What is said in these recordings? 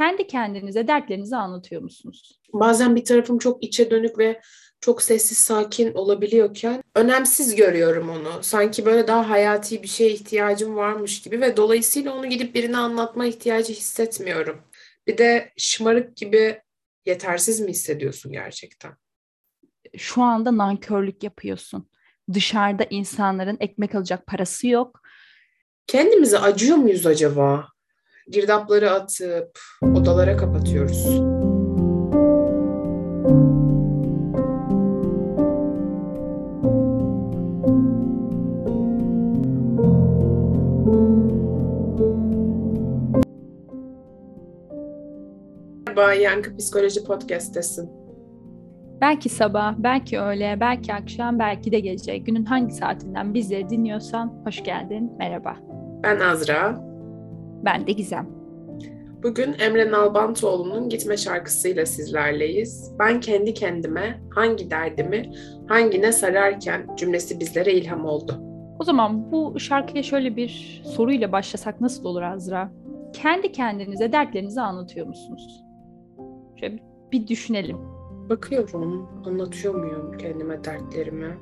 kendi kendinize dertlerinizi anlatıyor musunuz? Bazen bir tarafım çok içe dönük ve çok sessiz sakin olabiliyorken önemsiz görüyorum onu. Sanki böyle daha hayati bir şeye ihtiyacım varmış gibi ve dolayısıyla onu gidip birine anlatma ihtiyacı hissetmiyorum. Bir de şımarık gibi yetersiz mi hissediyorsun gerçekten? Şu anda nankörlük yapıyorsun. Dışarıda insanların ekmek alacak parası yok. Kendimize acıyor muyuz acaba? Girdapları atıp odalara kapatıyoruz. Merhaba, Yankı Psikoloji Podcast'tesin. Belki sabah, belki öğle, belki akşam, belki de gece. Günün hangi saatinden bizleri dinliyorsan hoş geldin, merhaba. Ben Azra. Ben de Gizem. Bugün Emre Nalbantoğlu'nun Gitme şarkısıyla sizlerleyiz. Ben kendi kendime hangi derdimi hangine sararken cümlesi bizlere ilham oldu. O zaman bu şarkıya şöyle bir soruyla başlasak nasıl olur Azra? Kendi kendinize dertlerinizi anlatıyor musunuz? Şöyle bir düşünelim. Bakıyorum, anlatıyor muyum kendime dertlerimi?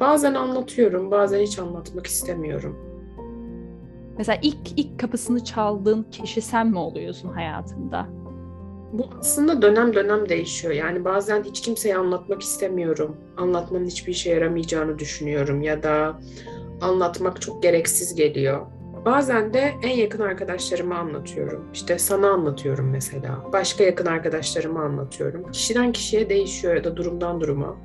Bazen anlatıyorum, bazen hiç anlatmak istemiyorum. Mesela ilk ilk kapısını çaldığın kişi sen mi oluyorsun hayatında? Bu aslında dönem dönem değişiyor. Yani bazen hiç kimseye anlatmak istemiyorum. Anlatmanın hiçbir işe yaramayacağını düşünüyorum ya da anlatmak çok gereksiz geliyor. Bazen de en yakın arkadaşlarıma anlatıyorum. İşte sana anlatıyorum mesela. Başka yakın arkadaşlarıma anlatıyorum. Kişiden kişiye değişiyor ya da durumdan duruma.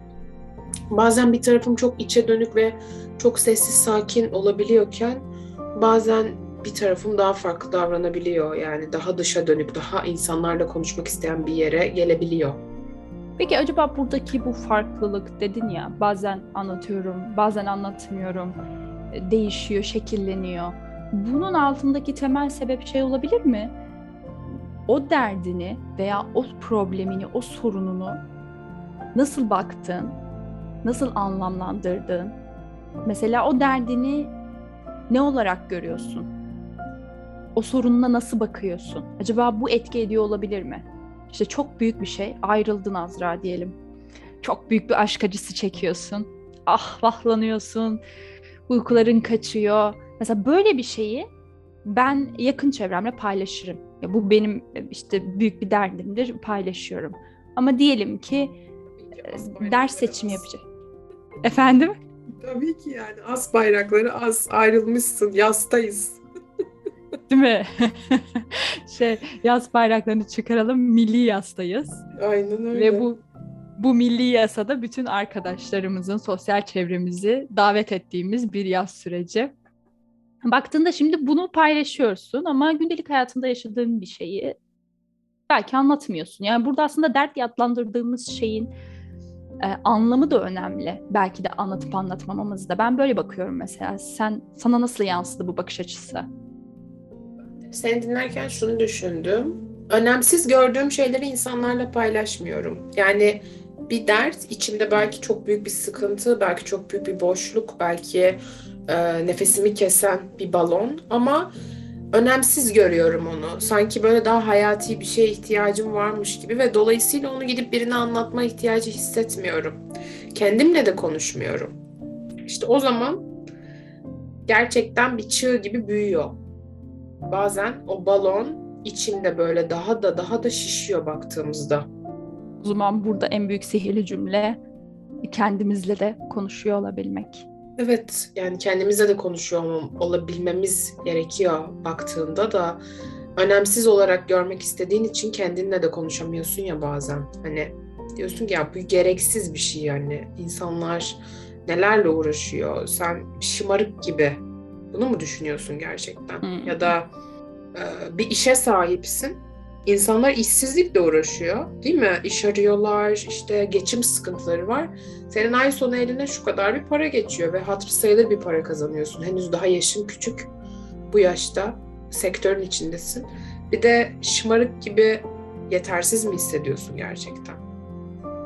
Bazen bir tarafım çok içe dönük ve çok sessiz sakin olabiliyorken bazen bir tarafım daha farklı davranabiliyor. Yani daha dışa dönük, daha insanlarla konuşmak isteyen bir yere gelebiliyor. Peki acaba buradaki bu farklılık dedin ya bazen anlatıyorum, bazen anlatmıyorum, değişiyor, şekilleniyor bunun altındaki temel sebep şey olabilir mi? O derdini veya o problemini, o sorununu nasıl baktın, nasıl anlamlandırdın? Mesela o derdini ne olarak görüyorsun? O sorununa nasıl bakıyorsun? Acaba bu etki ediyor olabilir mi? İşte çok büyük bir şey, ayrıldın Azra diyelim. Çok büyük bir aşk acısı çekiyorsun. Ah vahlanıyorsun, uykuların kaçıyor, Mesela böyle bir şeyi ben yakın çevremle paylaşırım. Ya bu benim işte büyük bir derdimdir, paylaşıyorum. Ama diyelim ki e, ders seçimi yapacak. Efendim? Tabii ki yani az bayrakları az ayrılmışsın, yastayız. Değil mi? şey yaz bayraklarını çıkaralım, milli yastayız. Aynen öyle. Ve bu bu milli yasada bütün arkadaşlarımızın sosyal çevremizi davet ettiğimiz bir yaz süreci. Baktığında şimdi bunu paylaşıyorsun ama gündelik hayatında yaşadığın bir şeyi belki anlatmıyorsun. Yani burada aslında dert adlandırdığımız şeyin e, anlamı da önemli. Belki de anlatıp anlatmamamız da. Ben böyle bakıyorum mesela. Sen sana nasıl yansıdı bu bakış açısı? Seni dinlerken şunu düşündüm. Önemsiz gördüğüm şeyleri insanlarla paylaşmıyorum. Yani bir dert içimde belki çok büyük bir sıkıntı, belki çok büyük bir boşluk, belki e, nefesimi kesen bir balon ama önemsiz görüyorum onu. Sanki böyle daha hayati bir şeye ihtiyacım varmış gibi ve dolayısıyla onu gidip birine anlatma ihtiyacı hissetmiyorum. Kendimle de konuşmuyorum. İşte o zaman gerçekten bir çığ gibi büyüyor. Bazen o balon içimde böyle daha da daha da şişiyor baktığımızda. O zaman burada en büyük sihirli cümle kendimizle de konuşuyor olabilmek. Evet yani kendimizle de konuşuyor olabilmemiz gerekiyor baktığında da önemsiz olarak görmek istediğin için kendinle de konuşamıyorsun ya bazen. Hani diyorsun ki ya bu gereksiz bir şey yani. insanlar nelerle uğraşıyor. Sen şımarık gibi. Bunu mu düşünüyorsun gerçekten? Hmm. Ya da e, bir işe sahipsin İnsanlar işsizlikle uğraşıyor değil mi? İş arıyorlar, işte geçim sıkıntıları var. Senin ay sonu eline şu kadar bir para geçiyor ve hatır sayılır bir para kazanıyorsun. Henüz daha yaşın küçük bu yaşta sektörün içindesin. Bir de şımarık gibi yetersiz mi hissediyorsun gerçekten?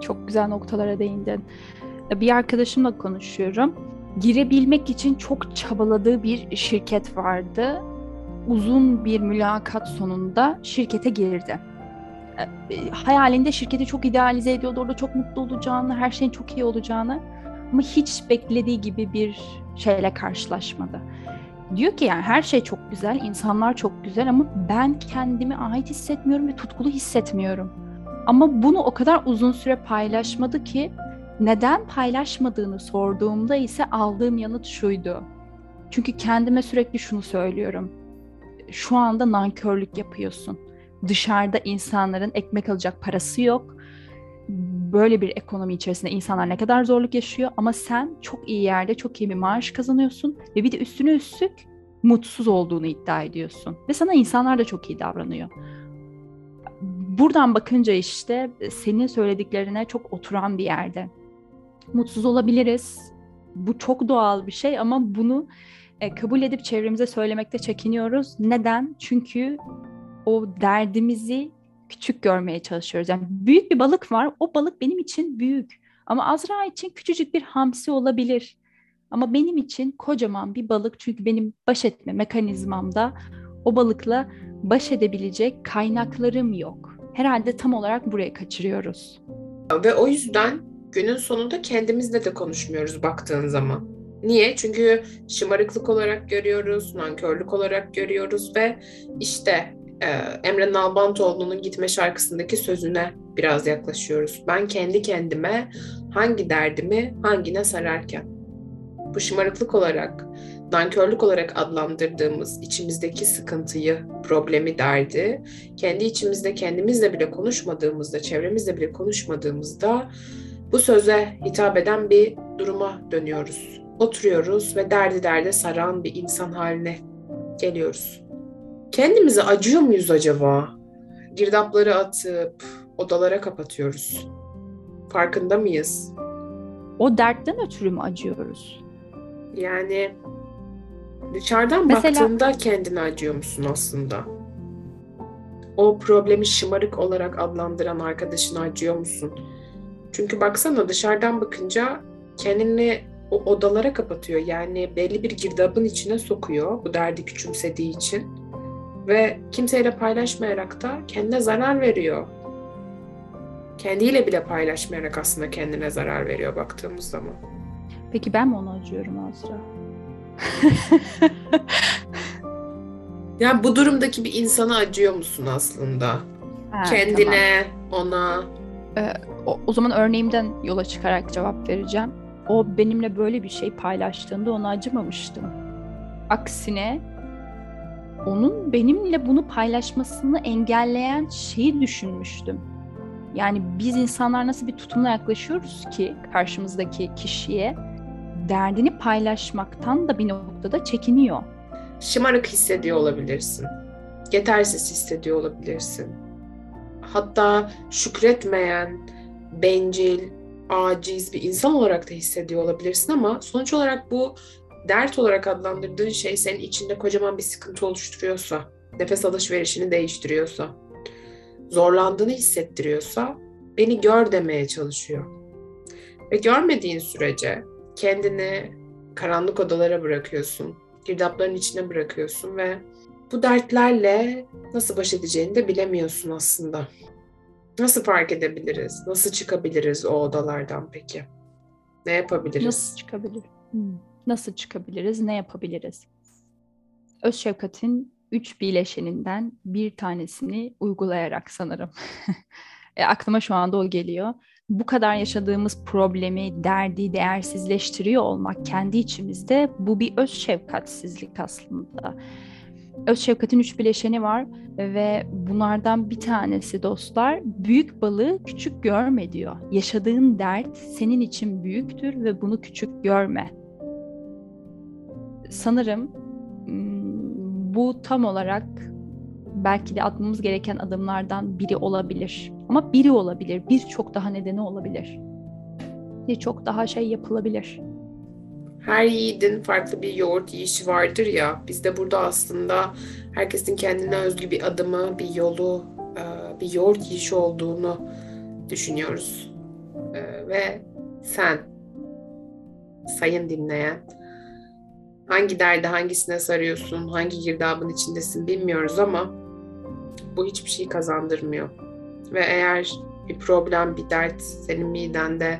Çok güzel noktalara değindin. Bir arkadaşımla konuşuyorum. Girebilmek için çok çabaladığı bir şirket vardı uzun bir mülakat sonunda şirkete girdi. E, hayalinde şirketi çok idealize ediyordu. Orada çok mutlu olacağını, her şeyin çok iyi olacağını. Ama hiç beklediği gibi bir şeyle karşılaşmadı. Diyor ki yani her şey çok güzel, insanlar çok güzel ama ben kendimi ait hissetmiyorum ve tutkulu hissetmiyorum. Ama bunu o kadar uzun süre paylaşmadı ki neden paylaşmadığını sorduğumda ise aldığım yanıt şuydu. Çünkü kendime sürekli şunu söylüyorum. Şu anda nankörlük yapıyorsun. Dışarıda insanların ekmek alacak parası yok. Böyle bir ekonomi içerisinde insanlar ne kadar zorluk yaşıyor ama sen çok iyi yerde çok iyi bir maaş kazanıyorsun ve bir de üstüne üstlük mutsuz olduğunu iddia ediyorsun. Ve sana insanlar da çok iyi davranıyor. Buradan bakınca işte senin söylediklerine çok oturan bir yerde. Mutsuz olabiliriz. Bu çok doğal bir şey ama bunu e, kabul edip çevremize söylemekte çekiniyoruz. Neden? Çünkü o derdimizi küçük görmeye çalışıyoruz. Yani büyük bir balık var. O balık benim için büyük. Ama Azra için küçücük bir hamsi olabilir. Ama benim için kocaman bir balık çünkü benim baş etme mekanizmamda o balıkla baş edebilecek kaynaklarım yok. Herhalde tam olarak buraya kaçırıyoruz. Ve o yüzden günün sonunda kendimizle de konuşmuyoruz baktığın zaman. Niye? Çünkü şımarıklık olarak görüyoruz, nankörlük olarak görüyoruz ve işte e, Emre Nalbantoğlu'nun Gitme şarkısındaki sözüne biraz yaklaşıyoruz. Ben kendi kendime hangi derdimi hangine sararken bu şımarıklık olarak, nankörlük olarak adlandırdığımız içimizdeki sıkıntıyı, problemi, derdi, kendi içimizde kendimizle bile konuşmadığımızda, çevremizle bile konuşmadığımızda bu söze hitap eden bir duruma dönüyoruz. Oturuyoruz ve derdi derde saran bir insan haline geliyoruz. Kendimize acıyor muyuz acaba? Girdapları atıp odalara kapatıyoruz. Farkında mıyız? O dertten ötürü mü acıyoruz? Yani dışarıdan Mesela... baktığında kendine acıyor musun aslında? O problemi şımarık olarak adlandıran arkadaşına acıyor musun? Çünkü baksana dışarıdan bakınca kendini o odalara kapatıyor. Yani belli bir girdabın içine sokuyor bu derdi küçümsediği için. Ve kimseyle paylaşmayarak da kendine zarar veriyor. Kendiyle bile paylaşmayarak aslında kendine zarar veriyor baktığımız zaman. Peki ben mi ona acıyorum Azra? yani bu durumdaki bir insana acıyor musun aslında? Ha, Kendine, tamam. ona. Ee, o, o zaman örneğimden yola çıkarak cevap vereceğim. O benimle böyle bir şey paylaştığında ona acımamıştım. Aksine onun benimle bunu paylaşmasını engelleyen şeyi düşünmüştüm. Yani biz insanlar nasıl bir tutumla yaklaşıyoruz ki karşımızdaki kişiye derdini paylaşmaktan da bir noktada çekiniyor. Şımarık hissediyor olabilirsin. Yetersiz hissediyor olabilirsin. Hatta şükretmeyen, bencil, aciz bir insan olarak da hissediyor olabilirsin ama sonuç olarak bu dert olarak adlandırdığın şey senin içinde kocaman bir sıkıntı oluşturuyorsa, nefes alışverişini değiştiriyorsa, zorlandığını hissettiriyorsa beni gör demeye çalışıyor. Ve görmediğin sürece kendini karanlık odalara bırakıyorsun. Girdapların içine bırakıyorsun ve bu dertlerle nasıl baş edeceğini de bilemiyorsun aslında. Nasıl fark edebiliriz? Nasıl çıkabiliriz o odalardan peki? Ne yapabiliriz? Nasıl çıkabilir? Hmm. Nasıl çıkabiliriz? Ne yapabiliriz? Öz şefkatin üç bileşeninden bir tanesini uygulayarak sanırım. e, aklıma şu anda o geliyor bu kadar yaşadığımız problemi, derdi değersizleştiriyor olmak kendi içimizde bu bir öz şefkatsizlik aslında. Öz şefkatin üç bileşeni var ve bunlardan bir tanesi dostlar büyük balığı küçük görme diyor. Yaşadığın dert senin için büyüktür ve bunu küçük görme. Sanırım bu tam olarak belki de atmamız gereken adımlardan biri olabilir. Ama biri olabilir, birçok daha nedeni olabilir. Birçok daha şey yapılabilir. Her yiğidin farklı bir yoğurt yiyişi vardır ya. Biz de burada aslında herkesin kendine özgü bir adımı, bir yolu, e, bir yoğurt yiyişi olduğunu düşünüyoruz. E, ve sen, sayın dinleyen, Hangi derde hangisine sarıyorsun, hangi girdabın içindesin bilmiyoruz ama bu hiçbir şey kazandırmıyor. Ve eğer bir problem, bir dert senin midende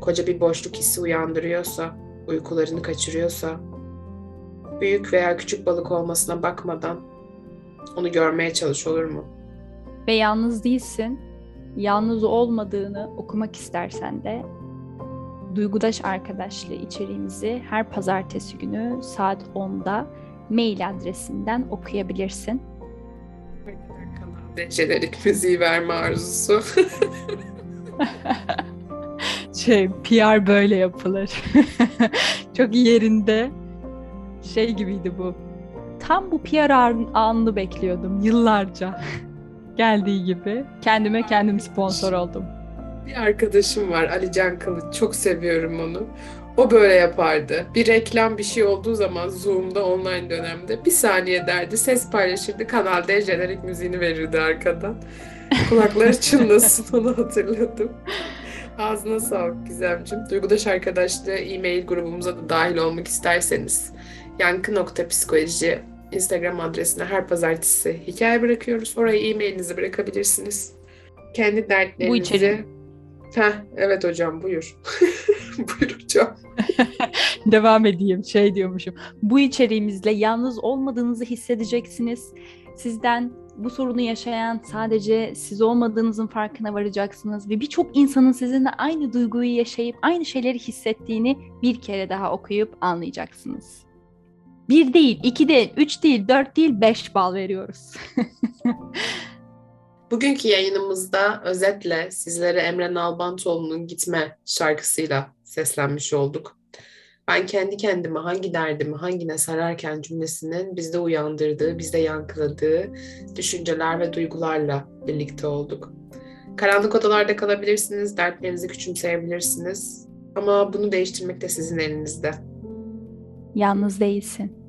koca bir boşluk hissi uyandırıyorsa, uykularını kaçırıyorsa, büyük veya küçük balık olmasına bakmadan onu görmeye çalış olur mu? Ve yalnız değilsin. Yalnız olmadığını okumak istersen de Duygudaş Arkadaşlığı içeriğimizi her pazartesi günü saat 10'da mail adresinden okuyabilirsin. Jenerik müziği verme arzusu. şey PR böyle yapılır. Çok yerinde şey gibiydi bu. Tam bu PR anını bekliyordum yıllarca. Geldiği gibi kendime kendim sponsor oldum. Bir arkadaşım var Ali Can Kılıç. Çok seviyorum onu. O böyle yapardı. Bir reklam bir şey olduğu zaman Zoom'da online dönemde bir saniye derdi. Ses paylaşırdı. Kanal D jenerik müziğini verirdi arkadan. Kulakları çınlasın onu hatırladım. Ağzına sağlık Gizemciğim. Duygudaş Arkadaşlığı e-mail grubumuza da dahil olmak isterseniz yankı.psikoloji Instagram adresine her pazartesi hikaye bırakıyoruz. Oraya e-mailinizi bırakabilirsiniz. Kendi dertlerinizi... Bu içeri... Heh, evet hocam buyur. buyur hocam. Devam edeyim şey diyormuşum. Bu içeriğimizle yalnız olmadığınızı hissedeceksiniz. Sizden bu sorunu yaşayan sadece siz olmadığınızın farkına varacaksınız ve birçok insanın sizinle aynı duyguyu yaşayıp aynı şeyleri hissettiğini bir kere daha okuyup anlayacaksınız. Bir değil, iki değil, üç değil, dört değil, beş bal veriyoruz. Bugünkü yayınımızda özetle sizlere Emre Nalbantoğlu'nun Gitme şarkısıyla seslenmiş olduk. Ben kendi kendime hangi derdimi hangine sararken cümlesinin bizde uyandırdığı, bizde yankıladığı düşünceler ve duygularla birlikte olduk. Karanlık odalarda kalabilirsiniz, dertlerinizi küçümseyebilirsiniz. Ama bunu değiştirmek de sizin elinizde. Yalnız değilsin.